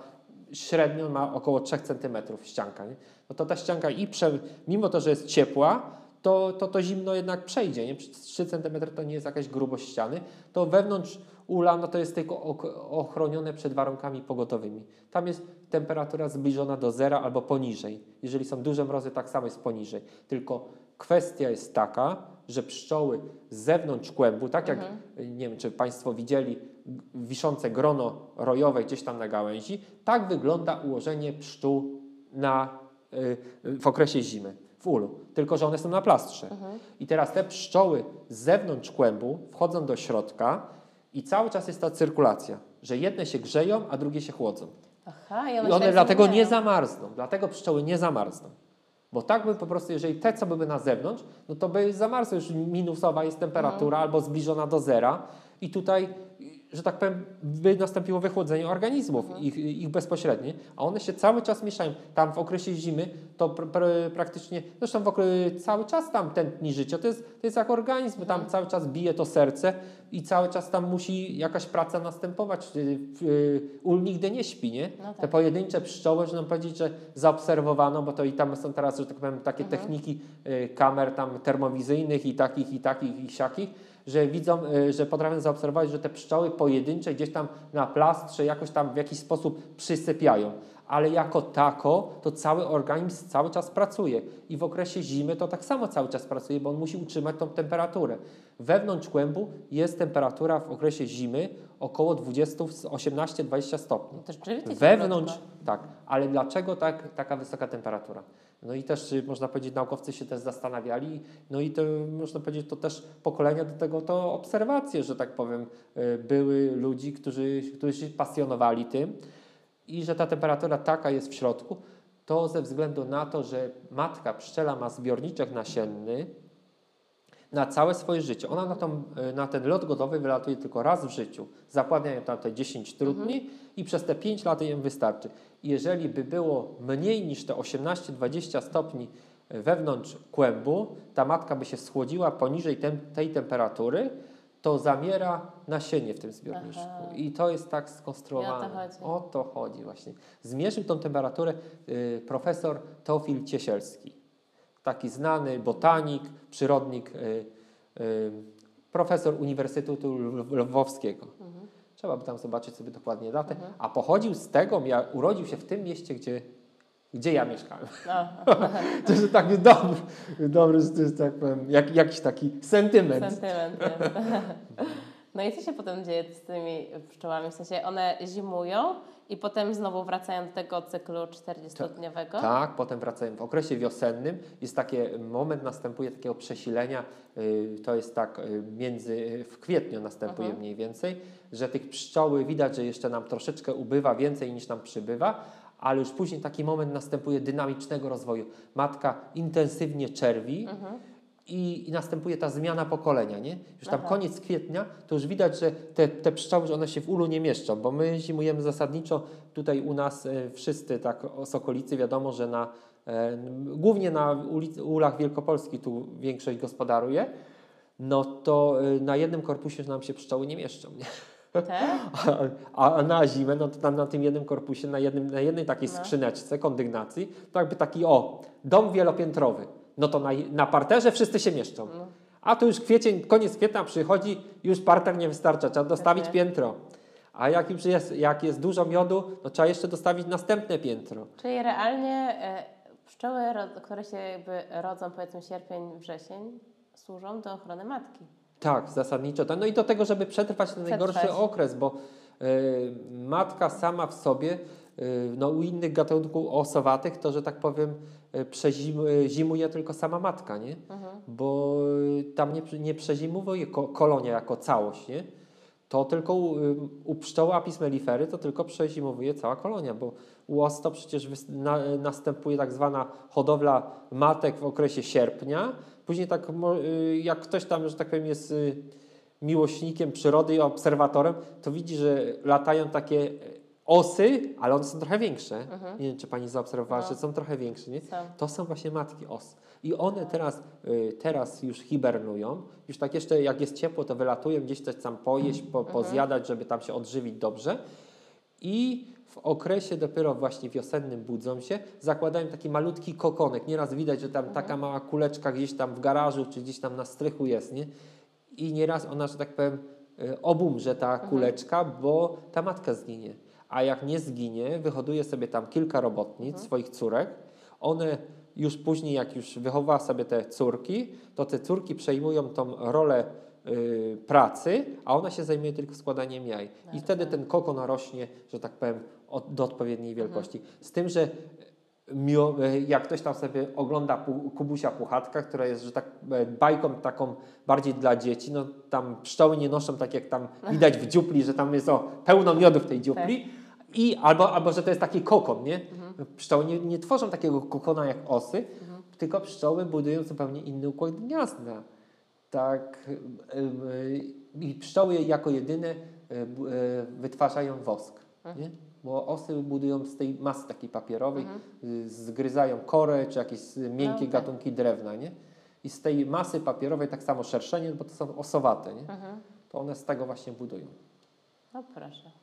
średnio ma około 3 cm ścianka. Nie? No to ta ścianka i prze, mimo to, że jest ciepła, to, to to zimno jednak przejdzie. Nie? 3 cm to nie jest jakaś grubość ściany. To wewnątrz ula no to jest tylko ochronione przed warunkami pogodowymi. Tam jest temperatura zbliżona do zera albo poniżej. Jeżeli są duże mrozy, tak samo jest poniżej. Tylko kwestia jest taka, że pszczoły z zewnątrz kłębu, tak jak nie wiem, czy Państwo widzieli wiszące grono rojowe gdzieś tam na gałęzi, tak wygląda ułożenie pszczół na, y, w okresie zimy, w ulu. Tylko, że one są na plastrze. I teraz te pszczoły z zewnątrz kłębu wchodzą do środka i cały czas jest ta cyrkulacja, że jedne się grzeją, a drugie się chłodzą. Aha, i I one, się one dlatego nie zamarzną. Dlatego pszczoły nie zamarzną. Bo tak by po prostu, jeżeli te, co były na zewnątrz, no to by zamarzły, już minusowa jest temperatura albo zbliżona do zera i tutaj, że tak powiem, by nastąpiło wychłodzenie organizmów, ich, ich bezpośrednie, a one się cały czas mieszają. Tam w okresie zimy to pr, pr, praktycznie, zresztą w cały czas tam tętni życie, to jest, to jest jak organizm, bo tam cały czas bije to serce i cały czas tam musi jakaś praca następować. Y, y, Ul nigdy nie śpi, nie? No tak. Te pojedyncze pszczoły, że nam powiedzieć, że zaobserwowano, bo to i tam są teraz, że tak powiem, takie techniki y, kamer tam termowizyjnych i takich, i takich, i siakich, że widzą, y, że potrafią zaobserwować, że te pszczoły pojedyncze gdzieś tam na plastrze jakoś tam w jakiś sposób przysypiają. Ale jako tako, to cały organizm cały czas pracuje. I w okresie zimy to tak samo cały czas pracuje, bo on musi utrzymać tą temperaturę. Wewnątrz kłębu jest temperatura w okresie zimy około 20, 18-20 stopni. To rzeczywiście Wewnątrz, tak, ale dlaczego tak, taka wysoka temperatura? No i też y, można powiedzieć, naukowcy się też zastanawiali, no i to można powiedzieć, to też pokolenia do tego to obserwacje, że tak powiem, y, były ludzi, którzy, którzy się pasjonowali tym i że ta temperatura taka jest w środku, to ze względu na to, że matka pszczela ma zbiorniczek nasienny, na całe swoje życie. Ona na, tą, y, na ten lot godowy wylatuje tylko raz w życiu. Zapładnia ją tam te 10 trudni i przez te 5 lat jej wystarczy. Jeżeli by było mniej niż te 18-20 stopni y, wewnątrz kłębu, ta matka by się schłodziła poniżej tem, tej temperatury, to zamiera nasienie w tym zbiorniczku. Aha. I to jest tak skonstruowane. I o to chodzi. O to chodzi właśnie. Zmierzył tą temperaturę y, profesor Teofil Ciesielski taki znany botanik, przyrodnik, y, y, profesor Uniwersytetu Lw- Lwowskiego. Trzeba by tam zobaczyć sobie dokładnie datę. A pochodził z tego, mia- urodził się w tym mieście, gdzie, gdzie ja mieszkałem. (laughs) To jest taki dobry, dobry że to jest tak powiem, jak, jakiś taki sentyment. sentyment. (laughs) No i co się potem dzieje z tymi pszczołami? W sensie one zimują i potem znowu wracają do tego cyklu 40-dniowego? Tak, potem wracają w okresie wiosennym. Jest taki moment, następuje takiego przesilenia, y, to jest tak y, między, w kwietniu następuje Mhm. mniej więcej, że tych pszczoły widać, że jeszcze nam troszeczkę ubywa, więcej niż nam przybywa, ale już później taki moment następuje dynamicznego rozwoju. Matka intensywnie czerwi, Mhm. I, i następuje ta zmiana pokolenia, nie? Już tam Aha. koniec kwietnia, to już widać, że te, te pszczoły, że one się w ulu nie mieszczą, bo my zimujemy zasadniczo tutaj u nas e, wszyscy tak o- z okolicy, wiadomo, że na, e, głównie na ulach Wielkopolski tu większość gospodaruje, no to e, na jednym korpusie nam się pszczoły nie mieszczą, nie? Tak? (laughs) A, a na zimę, no to tam na tym jednym korpusie, na, jednym, na jednej takiej No. skrzyneczce kondygnacji, to jakby taki, o, dom wielopiętrowy. No to na, na parterze wszyscy się mieszczą. No. A tu już kwiecień, koniec kwietnia przychodzi, już parter nie wystarcza, trzeba dostawić Tak. piętro. A jak już jest, jak jest dużo miodu, no trzeba jeszcze dostawić następne piętro. Czyli realnie e, pszczoły, które się jakby rodzą powiedzmy sierpień, wrzesień, służą do ochrony matki. Tak, zasadniczo. tak. No i do tego, żeby przetrwać ten najgorszy Przetrwać. okres, bo y, matka sama w sobie, y, no u innych gatunków osowatych, to że tak powiem, y, przezim, y, zimuje tylko sama matka, nie? Bo y, tam nie, nie przezimowuje ko, kolonia jako całość, nie? To tylko u, u pszczoły apis mellifery to tylko przezimowuje cała kolonia, bo u os to przecież wys- na, następuje tak zwana hodowla matek w okresie sierpnia. Później tak jak ktoś tam, że tak powiem, jest miłośnikiem przyrody i obserwatorem, to widzi, że latają takie osy, ale one są trochę większe. Nie wiem, czy pani zaobserwowała, No. że są trochę większe, nie? Są. To są właśnie matki os. I one teraz, y, teraz już hibernują. Już tak jeszcze jak jest ciepło, to wylatują gdzieś coś tam pojeść, po, pozjadać, żeby tam się odżywić dobrze. I w okresie dopiero właśnie wiosennym budzą się, zakładają taki malutki kokonek. Nieraz widać, że tam taka mała kuleczka gdzieś tam w garażu, czy gdzieś tam na strychu jest, nie? I nieraz ona, że tak powiem, y, obumrze ta kuleczka, bo ta matka zginie. A jak nie zginie, wyhoduje sobie tam kilka robotnic, swoich córek. One już później, jak już wychowa sobie te córki, to te córki przejmują tą rolę y, pracy, a ona się zajmuje tylko składaniem jaj. I wtedy ten kokon rośnie, że tak powiem, od, do odpowiedniej wielkości. Z tym, że mio, e, jak ktoś tam sobie ogląda Kubusia Puchatka, która jest, że tak e, bajką taką bardziej dla dzieci, no tam pszczoły nie noszą tak jak tam widać w dziupli, że tam jest o, pełno miodu w tej dziupli. I albo, albo, że to jest taki kokon, nie? Pszczoły nie, nie tworzą takiego kokona jak osy, tylko pszczoły budują zupełnie inny układ gniazda. Tak, y, y, i pszczoły jako jedyne y, wytwarzają wosk, nie? Bo osy budują z tej masy takiej papierowej, y, zgryzają korę czy jakieś miękkie tak. gatunki drewna, nie? I z tej masy papierowej tak samo szerszenie, bo to są osowate, nie? To one z tego właśnie budują. No proszę.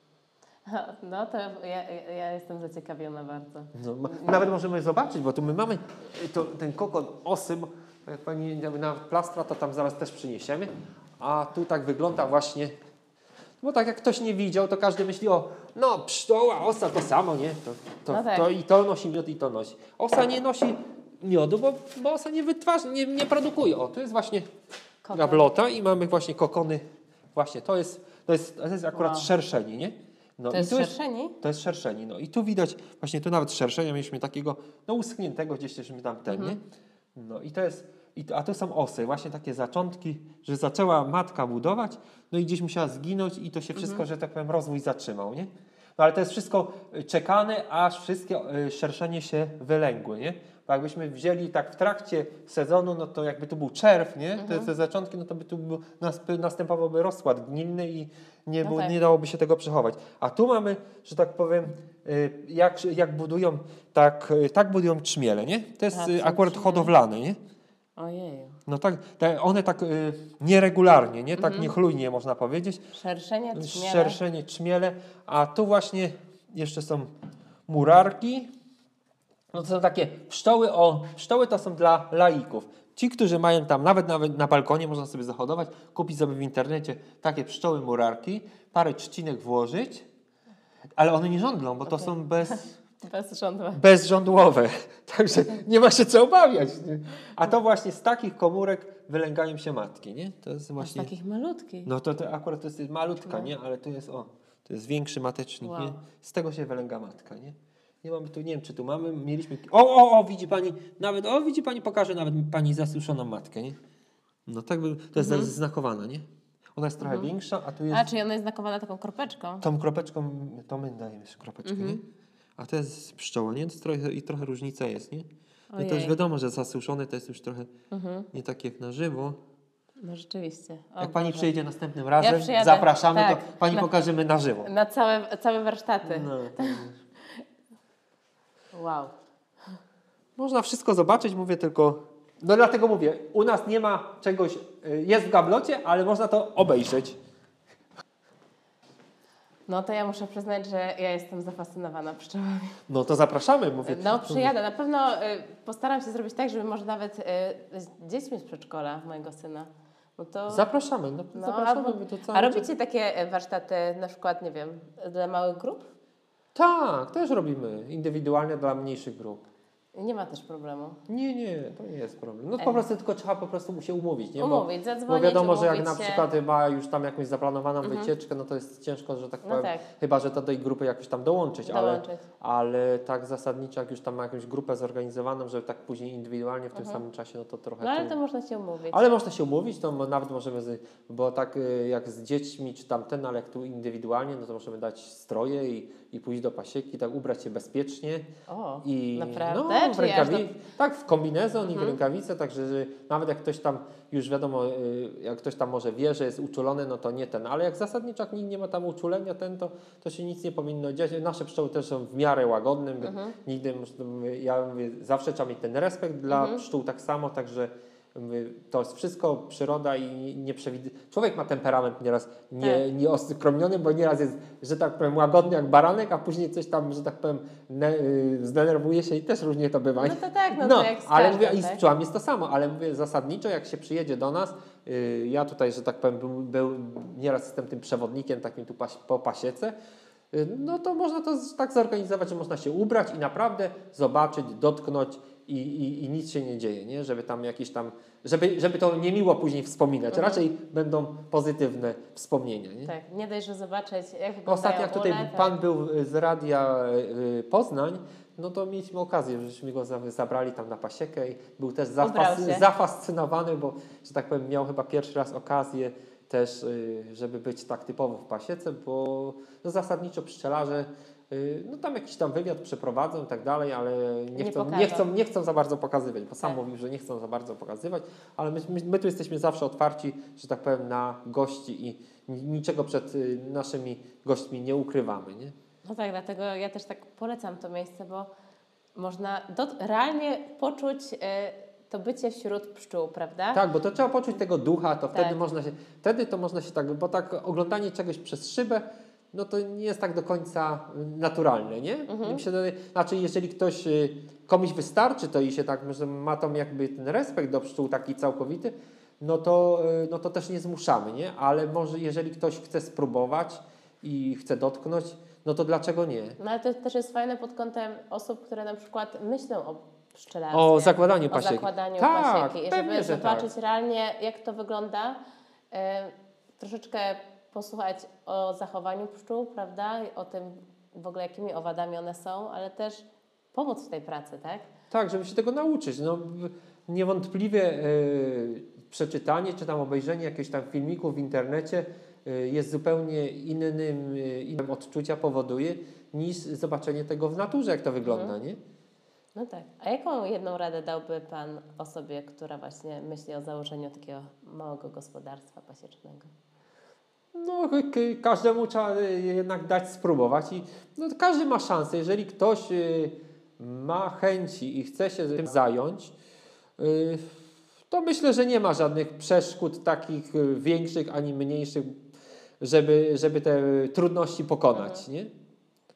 (laughs) No to ja, ja, jestem zaciekawiona bardzo. No, nawet możemy zobaczyć, bo tu my mamy y, to, ten kokon osy, bo jak pani na plastra, to tam zaraz też przyniesiemy. A tu tak wygląda właśnie, bo tak jak ktoś nie widział, to każdy myśli o, no pszczoła, osa to samo, nie? To, to, No tak. to i to nosi miód i to nosi. Osa nie nosi miodu, bo, bo osa nie wytwarza, nie, nie produkuje. O, to jest właśnie Kokon. gablota i mamy właśnie kokony. Właśnie, to jest, to jest, to jest akurat Wow. szerszeni, nie? No To jest szerszeni? to jest szerszeni. No i tu widać, właśnie tu nawet szerszenia mieliśmy takiego, no uschniętego gdzieś żeśmy tam ten, nie? No i to jest, i to, a tu są osy, właśnie takie zaczątki, że zaczęła matka budować, no i gdzieś musiała zginąć i to się wszystko, że tak powiem, rozwój zatrzymał, nie? No ale to jest wszystko y, czekane, aż wszystkie y, szerszenie się wylęgły, nie? Bo jakbyśmy wzięli tak w trakcie sezonu, no to jakby tu był czerw, nie? Te, te zaczątki, no to by tu był, następowałby rozkład gnilny i nie, No było, tak. nie dałoby się tego przechować. A tu mamy, że tak powiem, y, jak, jak budują, tak, y, tak budują trzmiele, nie? To jest są akurat trzmiele. hodowlane, nie? Ojeju. No tak, one tak y, nieregularnie, nie? Mhm. Tak niechlujnie można powiedzieć. Szerszenie, trzmiele. Szerszenie, trzmiele, a tu właśnie jeszcze są murarki. No to są takie pszczoły, o, pszczoły to są dla laików. Ci, którzy mają tam, nawet, nawet na balkonie można sobie zahodować, kupić sobie w internecie takie pszczoły murarki, parę trzcinek włożyć, ale one nie żądlą, bo to są bez, (laughs) Bez żądła. bezżądłowe. (laughs) Także nie ma się co obawiać. Nie? A to właśnie z takich komórek wylęgają się matki, nie? To jest właśnie... takich malutkich. No to, to akurat to jest malutka, nie? Ale tu jest, o, to jest większy matecznik, Wow. nie? Z tego się wylęga matka, nie? Nie mamy tu, nie wiem czy tu mamy, mieliśmy... O, o, o, widzi pani, nawet, o, widzi pani, pokaże nawet pani zasuszoną matkę, nie? No tak, by, to jest znakowana, nie? Ona jest trochę większa, a tu jest... A, czyli ona jest znakowana taką kropeczką? Tą kropeczką, to my dajemy jeszcze kropeczkę, nie? A to jest pszczoła, nie? Trochę, I trochę różnica jest, nie? No to już wiadomo, że zasuszone to jest już trochę nie tak jak na żywo. No rzeczywiście. O Jak pani Boże. przyjdzie następnym razem, przyjadę, zapraszamy, tak. to pani Na- pokażemy na żywo. Na całe, całe warsztaty. No, to (laughs) Wow. można wszystko zobaczyć, mówię tylko. No dlatego mówię, u nas nie ma czegoś, y, jest w gablocie, ale można to obejrzeć. No to ja muszę przyznać, że ja jestem zafascynowana pszczołami. No to zapraszamy, mówię. No przyjadę. Na pewno y, postaram się zrobić tak, żeby może nawet y, z dziećmi z przedszkola mojego syna. No to... Zapraszamy, no, No, zapraszamy. albo- A robicie takie warsztaty na przykład, nie wiem, dla małych grup? Tak, też robimy. Indywidualnie dla mniejszych grup. Nie ma też problemu. Nie, nie, to nie jest problem. No Ej. po prostu tylko trzeba po prostu się umówić, nie? Bo, Umówić, bo zadzwonić, wiadomo, że jak na się. przykład ma już tam jakąś zaplanowaną Mhm. wycieczkę, no to jest ciężko, że tak No powiem, tak. chyba, że do tej grupy jakoś tam dołączyć, ale, Dołączyć. ale tak zasadniczo, jak już tam ma jakąś grupę zorganizowaną, że tak później indywidualnie w tym samym czasie, no to trochę... Mhm. No ale tu- to można się umówić. ale można się umówić, to nawet możemy, z, bo tak y, jak z dziećmi czy tamten, ale jak tu indywidualnie, no to możemy dać stroje i, i pójść do pasieki, tak ubrać się bezpiecznie. O, I naprawdę? No, w Czyli aż rękawi- Tak, w kombinezon i w Mhm. rękawice, także że nawet jak ktoś tam, już wiadomo, y, jak ktoś tam może wie, że jest uczulony, no to nie ten, ale jak zasadniczo jak nikt nie ma tam uczulenia ten, to, to się nic nie powinno dziać. Nasze pszczoły też są w miarę łagodne, Mhm. nigdy, ja mówię, zawsze trzeba mieć ten respekt dla Mhm. pszczół tak samo, także to jest wszystko przyroda i nie przewiduje. Człowiek ma temperament nieraz nie, Tak. nieoskromniony, bo nieraz jest, że tak powiem, łagodny jak baranek, a później coś tam, że tak powiem, ne, y, zdenerwuje się i też różnie to bywa. No to tak, no, No, to jak ale mówię, i z tak? pszczołami jest to samo, ale mówię zasadniczo, jak się przyjedzie do nas, yy, ja tutaj, że tak powiem, był, był, nieraz jestem tym przewodnikiem takim tu pas, po pasiece, yy, no to można to tak zorganizować, że można się ubrać i naprawdę zobaczyć, dotknąć i, i, i nic się nie dzieje, nie? Żeby tam jakieś tam, żeby, żeby to niemiło później wspominać, Mhm. raczej będą pozytywne wspomnienia, nie? Tak, nie dość, że zobaczyć, jak Ostatnio jak tutaj tak. pan był z radia y, Poznań, no to mieliśmy okazję, żeśmy go za- zabrali tam na pasiekę i był też zafas- zafascynowany, bo, że tak powiem, miał chyba pierwszy raz okazję też, y, żeby być tak typowo w pasiece, bo no, zasadniczo pszczelarze no tam jakiś tam wywiad przeprowadzą i tak dalej, ale nie, Nie chcą, nie, chcą, nie chcą za bardzo pokazywać, bo sam Tak. mówił, że nie chcą za bardzo pokazywać, ale my, my, my tu jesteśmy zawsze otwarci, że tak powiem, na gości i ni- niczego przed y, naszymi gośćmi nie ukrywamy, nie? No tak, dlatego ja też tak polecam to miejsce, bo można dot- realnie poczuć e, to bycie wśród pszczół, prawda? Tak, bo to trzeba poczuć tego ducha, to wtedy Tak. można się, wtedy to można się tak, bo tak oglądanie czegoś przez szybę, no to nie jest tak do końca y, naturalne, nie? Mhm. Wydaje- znaczy, jeżeli ktoś, y, komuś wystarczy to i się tak, że ma tam jakby ten respekt do pszczół taki całkowity, no to, y, no to też nie zmuszamy, nie? Ale może jeżeli ktoś chce spróbować i chce dotknąć, no to dlaczego nie? No ale to też jest fajne pod kątem osób, które na przykład myślą o pszczelarstwie. O zakładaniu o pasieki. zakładaniu Tak, pasieki. I pewnie, żeby że zobaczyć realnie, jak to wygląda, e, troszeczkę posłuchać o zachowaniu pszczół, prawda? O tym w ogóle, jakimi owadami one są, ale też pomóc w tej pracy, tak? Tak, żeby się tego nauczyć. No, niewątpliwie e, przeczytanie czy tam obejrzenie jakiegoś tam filmiku w internecie e, jest zupełnie innym, e, innym odczucia powoduje niż zobaczenie tego w naturze, jak to wygląda, nie? No tak. A jaką jedną radę dałby Pan osobie, która właśnie myśli o założeniu takiego małego gospodarstwa pasiecznego? No, każdemu trzeba e, jednak dać spróbować i no, każdy ma szansę. Jeżeli ktoś e, ma chęci i chce się tym zająć, e, to myślę, że nie ma żadnych przeszkód takich większych ani mniejszych, żeby, żeby te trudności pokonać, nie?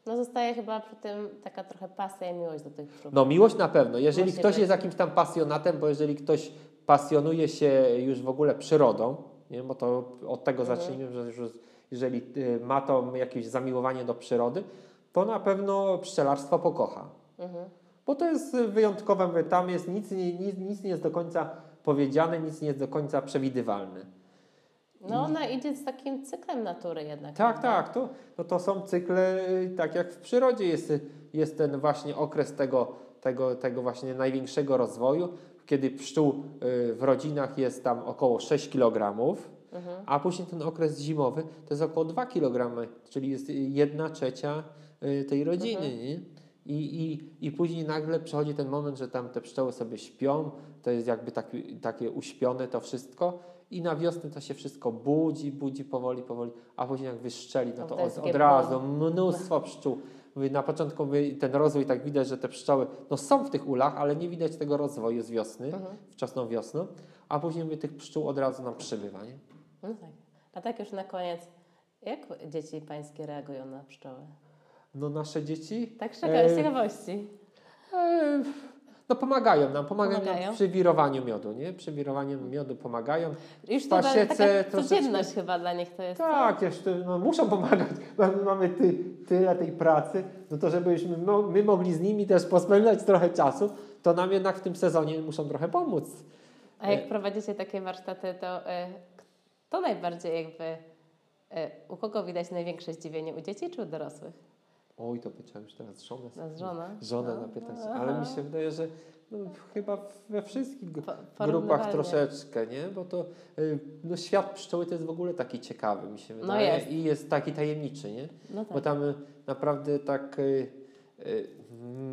No zostaje chyba przy tym taka trochę pasja i miłość do tych pszczół. No miłość na pewno. Jeżeli ktoś jest jakimś tam pasjonatem, bo jeżeli ktoś pasjonuje się już w ogóle przyrodą, nie? bo to od tego Mhm. zacznijmy, że już jeżeli y, ma to jakieś zamiłowanie do przyrody, to na pewno pszczelarstwo pokocha. Mhm. Bo to jest wyjątkowe, tam jest nic, nic, nic nie jest do końca powiedziane, nic nie jest do końca przewidywalne. No ona idzie z takim cyklem natury jednak. Tak, tak. To, no to są cykle, y, tak jak w przyrodzie jest, jest ten właśnie okres tego, tego, tego właśnie największego rozwoju, kiedy pszczół y, w rodzinach jest tam około 6 kg, Mhm. a później ten okres zimowy to jest około 2 kg, czyli jest 1 trzecia y, tej rodziny. Mhm. Nie? I, i, I później nagle przychodzi ten moment, że tam te pszczoły sobie śpią, to jest jakby taki, takie uśpione to wszystko i na wiosnę to się wszystko budzi, budzi powoli, powoli, a później jak wyszczeli, no to to od, od razu mnóstwo pszczół. Mówię, na początku mówię, ten rozwój tak widać, że te pszczoły no są w tych ulach, ale nie widać tego rozwoju z wiosny, Mhm. wczesną wiosną, a później mówię, tych pszczół od razu nam przybywa. Nie? No tak. A tak już na koniec, Jak dzieci pańskie reagują na pszczoły? No nasze dzieci Tak szczególnie z E, ciekawości. e, no pomagają nam, pomagają, Pomagają? nam przy wirowaniu miodu, nie? Przy wirowaniu miodu pomagają. Już w to pasiece taka troszeczkę- codzienność chyba dla nich to jest. Tak, jeszcze no, muszą pomagać, (laughs) mamy ty, tyle tej pracy, no to żebyśmy my mogli z nimi też pospędzać trochę czasu, to nam jednak w tym sezonie muszą trochę pomóc. A jak prowadzicie takie warsztaty, to e, kto najbardziej jakby, e, u kogo widać największe zdziwienie? U dzieci czy u dorosłych? Oj, to powiedziałem już teraz żonę. No, z żona? Żonę No. napytać, ale mi się wydaje, że no, chyba we wszystkich grupach troszeczkę, nie? Bo to y, no, świat pszczoły to jest w ogóle taki ciekawy, mi się No wydaje. jest. I jest taki tajemniczy, nie? No tak. Bo tam y, naprawdę tak y,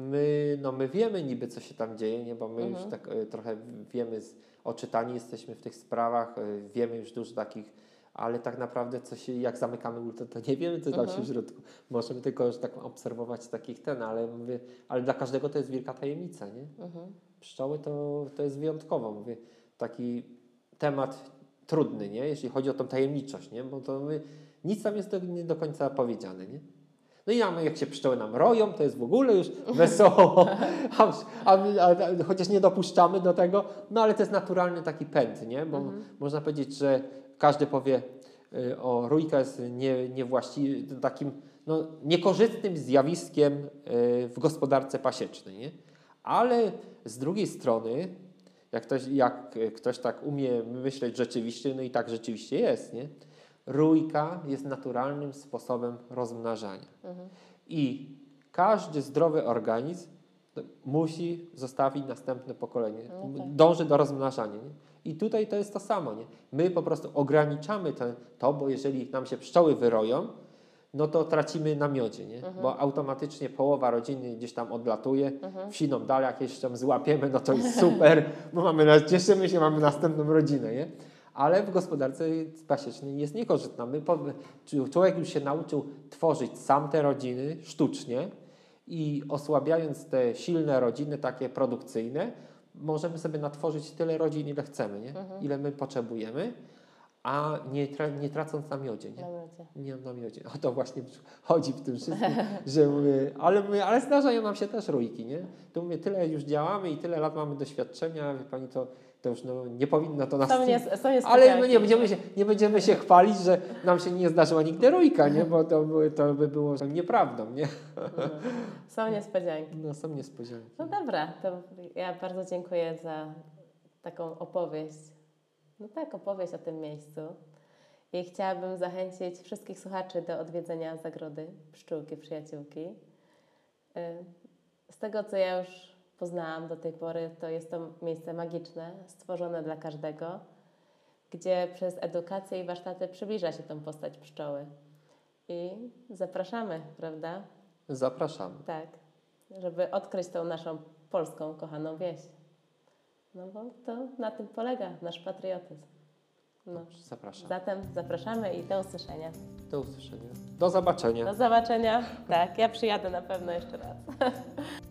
my, no my wiemy niby, co się tam dzieje, nie? Bo my Mhm. już tak trochę wiemy, oczytani jesteśmy w tych sprawach, wiemy już dużo takich, ale tak naprawdę co się, jak zamykamy ultę, to nie wiemy, co tam się Mhm. w środku. Możemy tylko już tak obserwować takich ten, ale mówię, ale dla każdego to jest wielka tajemnica, nie? Mhm. Pszczoły to, to jest wyjątkowo, mówię, taki temat trudny, nie? Jeśli chodzi o tą tajemniczość, nie? Bo to my, nic tam jest do, nie do końca powiedziane, nie? No i nam, jak się pszczoły nam roją, to jest w ogóle już (laughs) wesoło, a, a, a, chociaż nie dopuszczamy do tego, no ale to jest naturalny taki pęd, nie? Bo można powiedzieć, że każdy powie y, o rójka jest nie, niewłaści, takim no, niekorzystnym zjawiskiem y, w gospodarce pasiecznej, nie? Ale z drugiej strony, jak ktoś, jak ktoś tak umie myśleć rzeczywiście, no i tak rzeczywiście jest, nie? Rójka jest naturalnym sposobem rozmnażania. I każdy zdrowy organizm musi zostawić następne pokolenie. No tak. Dąży do rozmnażania. Nie? I tutaj to jest to samo. Nie? My po prostu ograniczamy te, to, bo jeżeli nam się pszczoły wyroją, no to tracimy na miodzie, nie? bo automatycznie połowa rodziny gdzieś tam odlatuje, wsiną dalej, jakieś tam złapiemy, no to jest super, (laughs) bo mamy, cieszymy się, mamy następną rodzinę, nie? Ale w gospodarce pasiecznej jest niekorzystna. My, człowiek już się nauczył tworzyć sam te rodziny sztucznie i osłabiając te silne rodziny, takie produkcyjne, możemy sobie natworzyć tyle rodzin, ile chcemy, nie? ile my potrzebujemy, a nie, tra- nie tracąc na miodzie. Nie? Nie na miodzie. O to właśnie chodzi w tym wszystkim, (laughs) że mówię, ale, mówię, ale zdarzają nam się też rójki, nie? To mówię, tyle już działamy i tyle lat mamy doświadczenia, wie pani, to, to już no, nie powinno to nas... Są, nie, są ale nie będziemy, się, nie będziemy się chwalić, że nam się nie zdarzyła nigdy rójka, nie? Bo to, by- to by było nieprawdą, nie? No. Są niespodzianki. No są niespodzianki. No dobra, to ja bardzo dziękuję za taką opowieść. No tak, opowieść o tym miejscu. I chciałabym zachęcić wszystkich słuchaczy do odwiedzenia zagrody Pszczółki Przyjaciółki. Y, Z tego, co ja już poznałam do tej pory, to jest to miejsce magiczne, stworzone dla każdego, gdzie przez edukację i warsztaty przybliża się tą postać pszczoły. I zapraszamy, prawda? Zapraszamy. Tak, żeby odkryć tą naszą polską, kochaną wieś. No bo to na tym polega nasz patriotyzm. No. Zapraszamy. Zatem zapraszamy i do usłyszenia. Do usłyszenia. Do zobaczenia. Do zobaczenia. Tak, ja przyjadę na pewno jeszcze raz. (laughs)